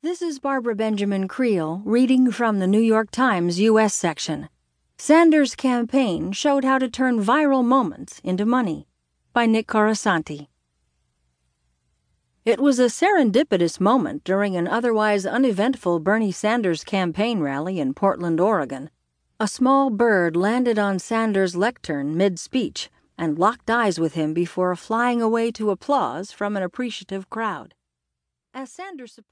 This is Barbara Benjamin Creel reading from the New York Times U.S. section. Sanders' campaign showed how to turn viral moments into money by Nick Corasaniti. It was a serendipitous moment during an otherwise uneventful Bernie Sanders campaign rally in Portland, Oregon. A small bird landed on Sanders' lectern mid speech and locked eyes with him before flying away to applause from an appreciative crowd. As Sanders' support